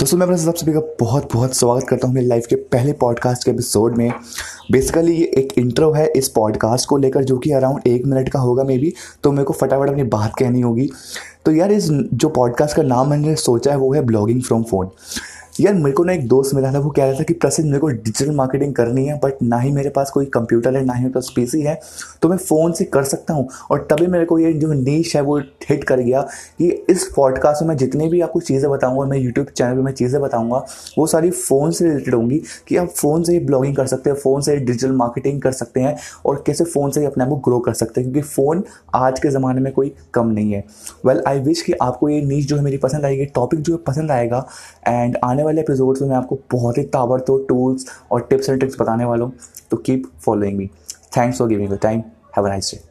दोस्तों, मैं अपने सब सभी का बहुत बहुत स्वागत करता हूँ मेरे लाइफ के पहले पॉडकास्ट के एपिसोड में। बेसिकली ये एक इंट्रो है इस पॉडकास्ट को लेकर, जो कि अराउंड एक मिनट का होगा मे बी तो मेरे को फटाफट अपनी बात कहनी होगी। तो यार, इस जो पॉडकास्ट का नाम मैंने सोचा है, वो है ब्लॉगिंग फ्रॉम फ़ोन यार, मेरे को ना एक दोस्त मिला था, वो कह रहा था कि, प्रसिद्ध, मेरे को डिजिटल मार्केटिंग करनी है बट ना ही मेरे पास कोई कंप्यूटर है, ना ही मेरे पास पीसी है तो मैं फ़ोन से कर सकता हूँ। और तभी मेरे को ये जो नीच है, वो हिट कर गया कि इस पॉडकास्ट में मैं जितनी भी आपको चीज़ें बताऊँगा, मैं यूट्यूब चैनल पर मैं चीज़ें बताऊँगा, वो सारी फ़ोन से रिलेटेड होंगी कि आप फ़ोन से ही ब्लॉगिंग कर सकते हैं फ़ोन से डिजिटल मार्केटिंग कर सकते हैं और कैसे फ़ोन से ही अपने आप को ग्रो कर सकते हैं, क्योंकि फ़ोन आज के ज़माने में कोई कम नहीं है। वेल आई विश कि आपको ये नीच जो है मेरी पसंद आएगी टॉपिक जो है पसंद आएगा एंड आने वाले एपिसोड्स में मैं आपको बहुत ही ताबड़तोड़ टूल्स और टिप्स एंड ट्रिक्स बताने वाला हूँ तो keep following me thanks for giving the time have a nice day